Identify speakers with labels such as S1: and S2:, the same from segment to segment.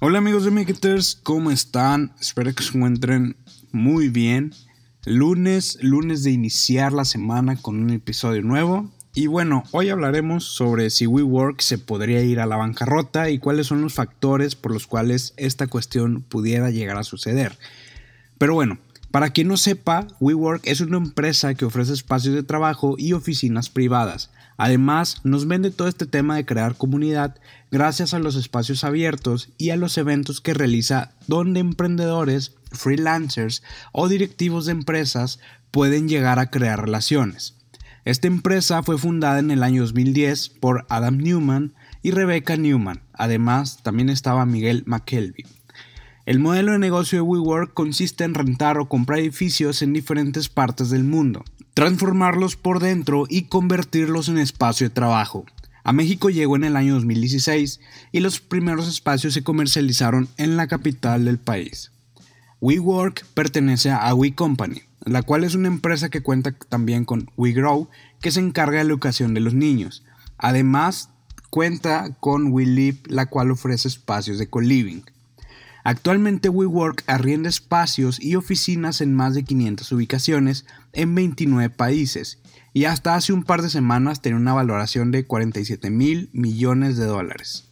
S1: Hola amigos de Maketers, ¿cómo están? Espero que se encuentren muy bien. Lunes, lunes de iniciar la semana con un episodio nuevo. Y bueno, hoy hablaremos sobre si WeWork se podría ir a la bancarrota y cuáles son los factores por los cuales esta cuestión pudiera llegar a suceder. Pero bueno, para quien no sepa, WeWork es una empresa que ofrece espacios de trabajo y oficinas privadas. Además, nos vende todo este tema de crear comunidad gracias a los espacios abiertos y a los eventos que realiza donde emprendedores, freelancers o directivos de empresas pueden llegar a crear relaciones. Esta empresa fue fundada en el año 2010 por Adam Newman y Rebecca Newman. Además, también estaba Miguel McKelvey. El modelo de negocio de WeWork consiste en rentar o comprar edificios en diferentes partes del mundo, transformarlos por dentro y convertirlos en espacio de trabajo. A México llegó en el año 2016 y los primeros espacios se comercializaron en la capital del país. WeWork pertenece a We Company, la cual es una empresa que cuenta también con WeGrow, que se encarga de la educación de los niños. Además, cuenta con WeLive, la cual ofrece espacios de co-living. Actualmente WeWork arrienda espacios y oficinas en más de 500 ubicaciones en 29 países y hasta hace un par de semanas tenía una valoración de 47 mil millones de dólares.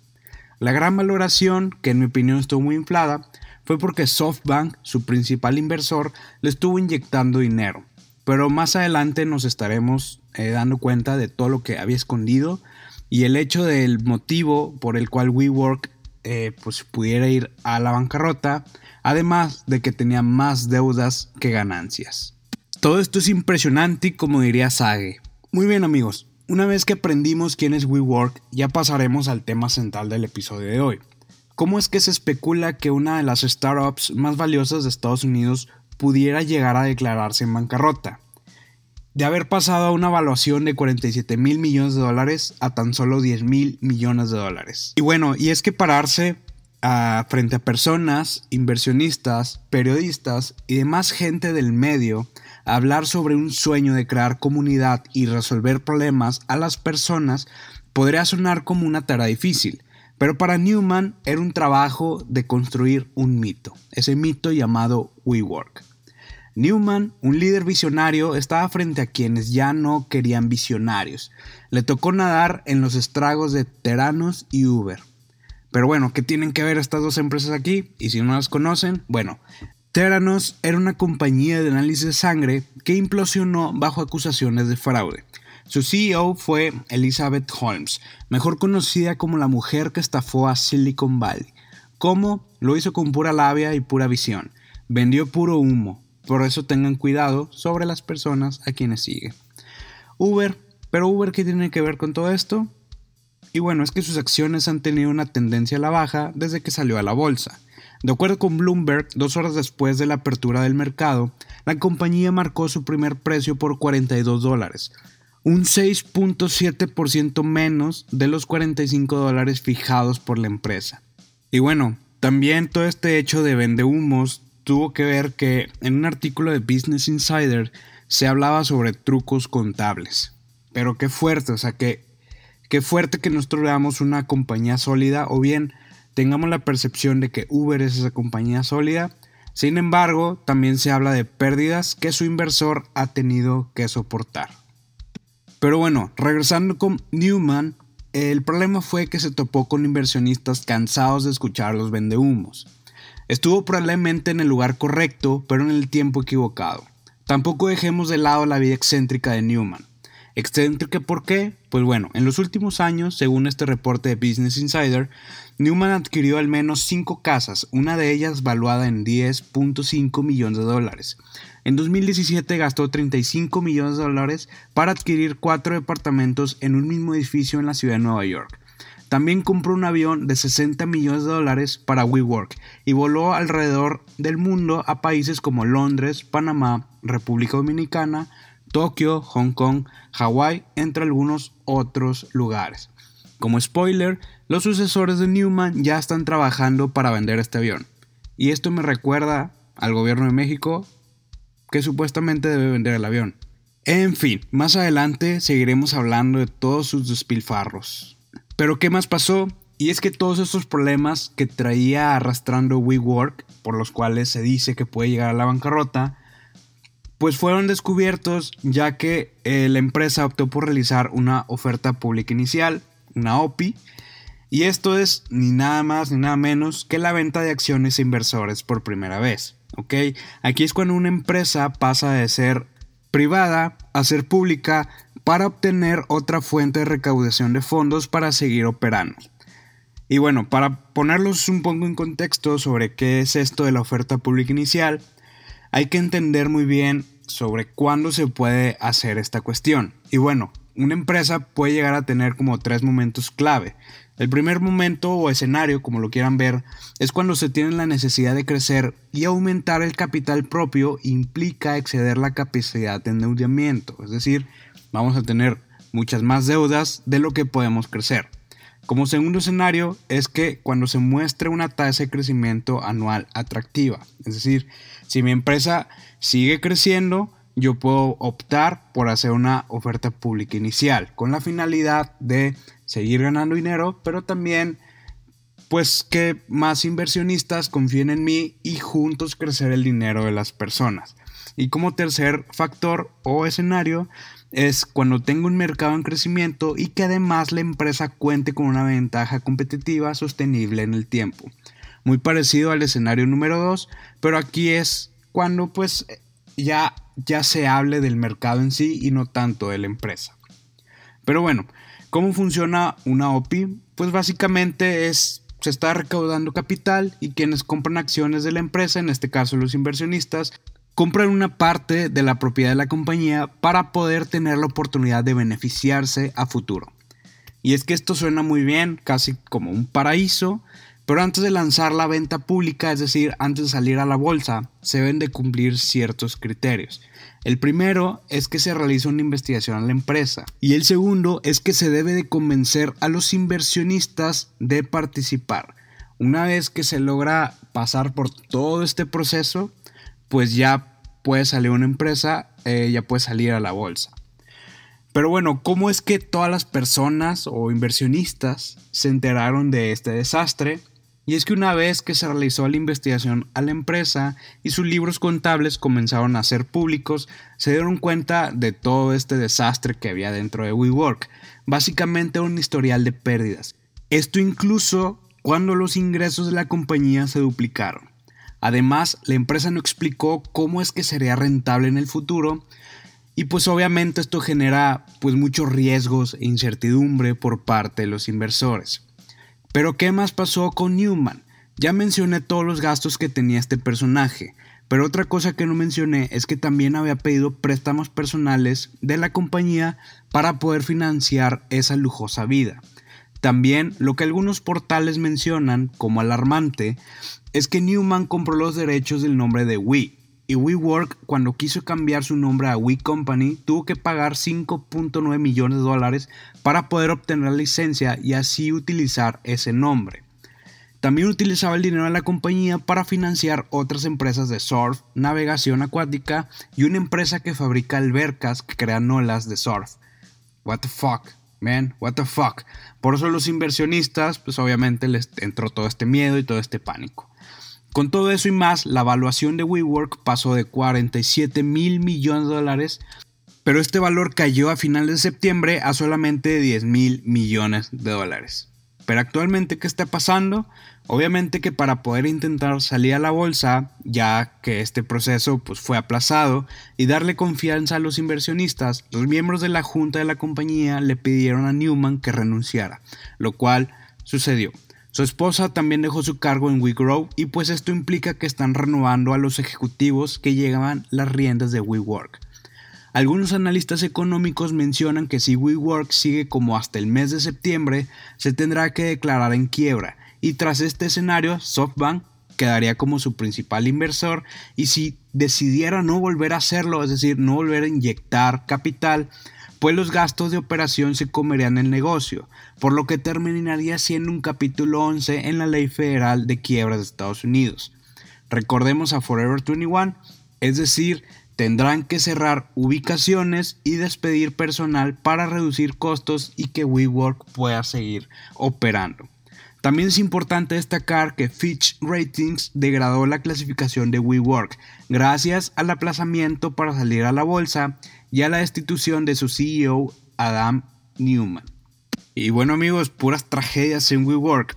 S1: La gran valoración, que en mi opinión estuvo muy inflada, fue porque SoftBank, su principal inversor, le estuvo inyectando dinero. Pero más adelante nos estaremos eh, dando cuenta de todo lo que había escondido y el hecho del motivo por el cual WeWork eh, pues pudiera ir a la bancarrota, además de que tenía más deudas que ganancias. Todo esto es impresionante como diría Sage. Muy bien amigos, una vez que aprendimos quién es WeWork, ya pasaremos al tema central del episodio de hoy. ¿Cómo es que se especula que una de las startups más valiosas de Estados Unidos pudiera llegar a declararse en bancarrota? De haber pasado a una evaluación de 47 mil millones de dólares a tan solo 10 mil millones de dólares. Y bueno, y es que pararse frente a personas, inversionistas, periodistas y demás gente del medio a hablar sobre un sueño de crear comunidad y resolver problemas a las personas podría sonar como una tarea difícil, pero para Newman era un trabajo de construir un mito, ese mito llamado WeWork. Newman, un líder visionario, estaba frente a quienes ya no querían visionarios. Le tocó nadar en los estragos de Teranos y Uber. Pero bueno, ¿qué tienen que ver estas dos empresas aquí? Y si no las conocen, bueno, Teranos era una compañía de análisis de sangre que implosionó bajo acusaciones de fraude. Su CEO fue Elizabeth Holmes, mejor conocida como la mujer que estafó a Silicon Valley. ¿Cómo? Lo hizo con pura labia y pura visión. Vendió puro humo, por eso tengan cuidado sobre las personas a quienes siguen. Uber, pero Uber ¿qué tiene que ver con todo esto? Y bueno, es que sus acciones han tenido una tendencia a la baja desde que salió a la bolsa. De acuerdo con Bloomberg, dos horas después de la apertura del mercado, la compañía marcó su primer precio por 42 dólares, un 6.7% menos de los 45 dólares fijados por la empresa. Y bueno, también todo este hecho de vende humos tuvo que ver que en un artículo de Business Insider se hablaba sobre trucos contables. Pero qué fuerte, o sea, que qué fuerte que nosotros veamos una compañía sólida o bien tengamos la percepción de que Uber es esa compañía sólida. Sin embargo, también se habla de pérdidas que su inversor ha tenido que soportar. Pero bueno, regresando con Newman, el problema fue que se topó con inversionistas cansados de escuchar los vendehumos. Estuvo probablemente en el lugar correcto, pero en el tiempo equivocado. Tampoco dejemos de lado la vida excéntrica de Newman. ¿Excéntrica por qué? Pues bueno, en los últimos años, según este reporte de Business Insider, Newman adquirió al menos 5 casas, una de ellas valuada en 10.5 millones de dólares. En 2017 gastó 35 millones de dólares para adquirir 4 departamentos en un mismo edificio en la ciudad de Nueva York. También compró un avión de 60 millones de dólares para WeWork y voló alrededor del mundo a países como Londres, Panamá, República Dominicana, Tokio, Hong Kong, Hawái, entre algunos otros lugares. Como spoiler, los sucesores de Newman ya están trabajando para vender este avión. Y esto me recuerda al gobierno de México que supuestamente debe vender el avión. En fin, más adelante seguiremos hablando de todos sus despilfarros. Pero ¿qué más pasó? Y es que todos estos problemas que traía arrastrando WeWork, por los cuales se dice que puede llegar a la bancarrota, pues fueron descubiertos ya que eh, la empresa optó por realizar una oferta pública inicial, una OPI, y esto es ni nada más ni nada menos que la venta de acciones a inversores por primera vez. ¿ok? Aquí es cuando una empresa pasa de ser privada a ser pública para obtener otra fuente de recaudación de fondos para seguir operando. Y bueno, para ponerlos un poco en contexto sobre qué es esto de la oferta pública inicial, hay que entender muy bien sobre cuándo se puede hacer esta cuestión. Y bueno, una empresa puede llegar a tener como tres momentos clave. El primer momento o escenario, como lo quieran ver, es cuando se tiene la necesidad de crecer y aumentar el capital propio implica exceder la capacidad de endeudamiento, es decir, vamos a tener muchas más deudas de lo que podemos crecer. Como segundo escenario es que cuando se muestre una tasa de crecimiento anual atractiva, es decir, si mi empresa sigue creciendo, yo puedo optar por hacer una oferta pública inicial con la finalidad de seguir ganando dinero, pero también pues que más inversionistas confíen en mí y juntos crecer el dinero de las personas. Y como tercer factor o escenario es cuando tengo un mercado en crecimiento y que además la empresa cuente con una ventaja competitiva sostenible en el tiempo. Muy parecido al escenario número 2, pero aquí es cuando pues ya, ya se hable del mercado en sí y no tanto de la empresa. Pero bueno, ¿cómo funciona una OPI? Pues básicamente es se está recaudando capital y quienes compran acciones de la empresa, en este caso los inversionistas, compran una parte de la propiedad de la compañía para poder tener la oportunidad de beneficiarse a futuro. Y es que esto suena muy bien, casi como un paraíso, pero antes de lanzar la venta pública, es decir, antes de salir a la bolsa, se deben de cumplir ciertos criterios. El primero es que se realiza una investigación a la empresa y el segundo es que se debe de convencer a los inversionistas de participar. Una vez que se logra pasar por todo este proceso, pues ya puede salir una empresa, eh, ya puede salir a la bolsa. Pero bueno, ¿cómo es que todas las personas o inversionistas se enteraron de este desastre? Y es que una vez que se realizó la investigación a la empresa y sus libros contables comenzaron a ser públicos, se dieron cuenta de todo este desastre que había dentro de WeWork. Básicamente un historial de pérdidas. Esto incluso cuando los ingresos de la compañía se duplicaron. Además, la empresa no explicó cómo es que sería rentable en el futuro y pues obviamente esto genera pues muchos riesgos e incertidumbre por parte de los inversores. Pero ¿qué más pasó con Newman? Ya mencioné todos los gastos que tenía este personaje, pero otra cosa que no mencioné es que también había pedido préstamos personales de la compañía para poder financiar esa lujosa vida. También lo que algunos portales mencionan como alarmante es que Newman compró los derechos del nombre de We. Y WeWork, cuando quiso cambiar su nombre a We Company, tuvo que pagar 5.9 millones de dólares para poder obtener la licencia y así utilizar ese nombre. También utilizaba el dinero de la compañía para financiar otras empresas de surf, navegación acuática y una empresa que fabrica albercas que crean olas de surf. What the fuck, man, what the fuck. Por eso los inversionistas, pues obviamente les entró todo este miedo y todo este pánico. Con todo eso y más, la evaluación de WeWork pasó de 47 mil millones de dólares, pero este valor cayó a finales de septiembre a solamente 10 mil millones de dólares. Pero actualmente, ¿qué está pasando? Obviamente que para poder intentar salir a la bolsa, ya que este proceso pues, fue aplazado, y darle confianza a los inversionistas, los miembros de la junta de la compañía le pidieron a Newman que renunciara, lo cual sucedió. Su esposa también dejó su cargo en WeGrow y pues esto implica que están renovando a los ejecutivos que llegaban las riendas de WeWork. Algunos analistas económicos mencionan que si WeWork sigue como hasta el mes de septiembre, se tendrá que declarar en quiebra y tras este escenario SoftBank quedaría como su principal inversor y si decidiera no volver a hacerlo, es decir, no volver a inyectar capital, pues los gastos de operación se comerían el negocio, por lo que terminaría siendo un capítulo 11 en la ley federal de quiebras de Estados Unidos. Recordemos a Forever 21, es decir, tendrán que cerrar ubicaciones y despedir personal para reducir costos y que WeWork pueda seguir operando. También es importante destacar que Fitch Ratings degradó la clasificación de WeWork gracias al aplazamiento para salir a la bolsa y a la destitución de su CEO Adam Newman. Y bueno amigos, puras tragedias en WeWork.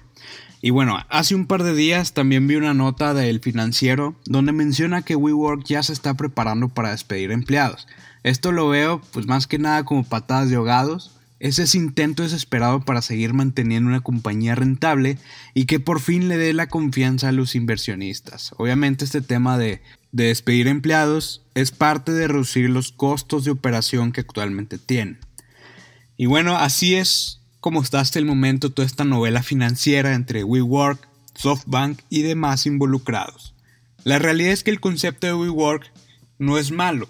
S1: Y bueno, hace un par de días también vi una nota del financiero donde menciona que WeWork ya se está preparando para despedir empleados. Esto lo veo pues más que nada como patadas de ahogados es ese intento desesperado para seguir manteniendo una compañía rentable y que por fin le dé la confianza a los inversionistas. Obviamente este tema de, de despedir empleados es parte de reducir los costos de operación que actualmente tienen. Y bueno, así es como está hasta el momento toda esta novela financiera entre WeWork, SoftBank y demás involucrados. La realidad es que el concepto de WeWork no es malo,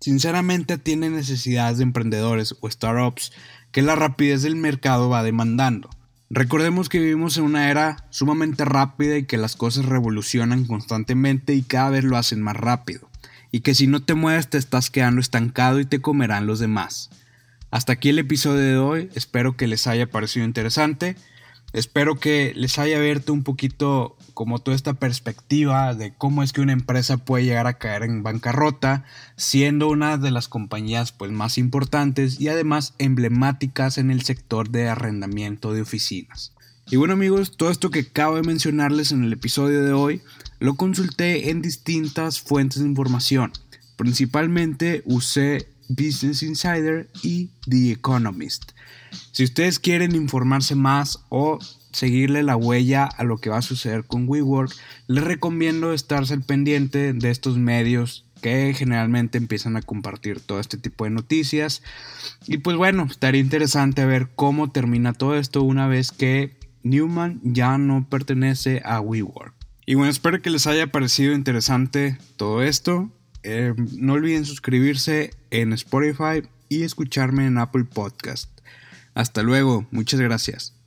S1: Sinceramente tiene necesidades de emprendedores o startups que la rapidez del mercado va demandando. Recordemos que vivimos en una era sumamente rápida y que las cosas revolucionan constantemente y cada vez lo hacen más rápido. Y que si no te mueves te estás quedando estancado y te comerán los demás. Hasta aquí el episodio de hoy, espero que les haya parecido interesante. Espero que les haya abierto un poquito como toda esta perspectiva de cómo es que una empresa puede llegar a caer en bancarrota, siendo una de las compañías pues, más importantes y además emblemáticas en el sector de arrendamiento de oficinas. Y bueno amigos, todo esto que acabo de mencionarles en el episodio de hoy lo consulté en distintas fuentes de información. Principalmente usé Business Insider y The Economist. Si ustedes quieren informarse más o seguirle la huella a lo que va a suceder con WeWork, les recomiendo estarse al pendiente de estos medios que generalmente empiezan a compartir todo este tipo de noticias. Y pues bueno, estaría interesante ver cómo termina todo esto una vez que Newman ya no pertenece a WeWork. Y bueno, espero que les haya parecido interesante todo esto. Eh, no olviden suscribirse en Spotify y escucharme en Apple Podcast. Hasta luego, muchas gracias.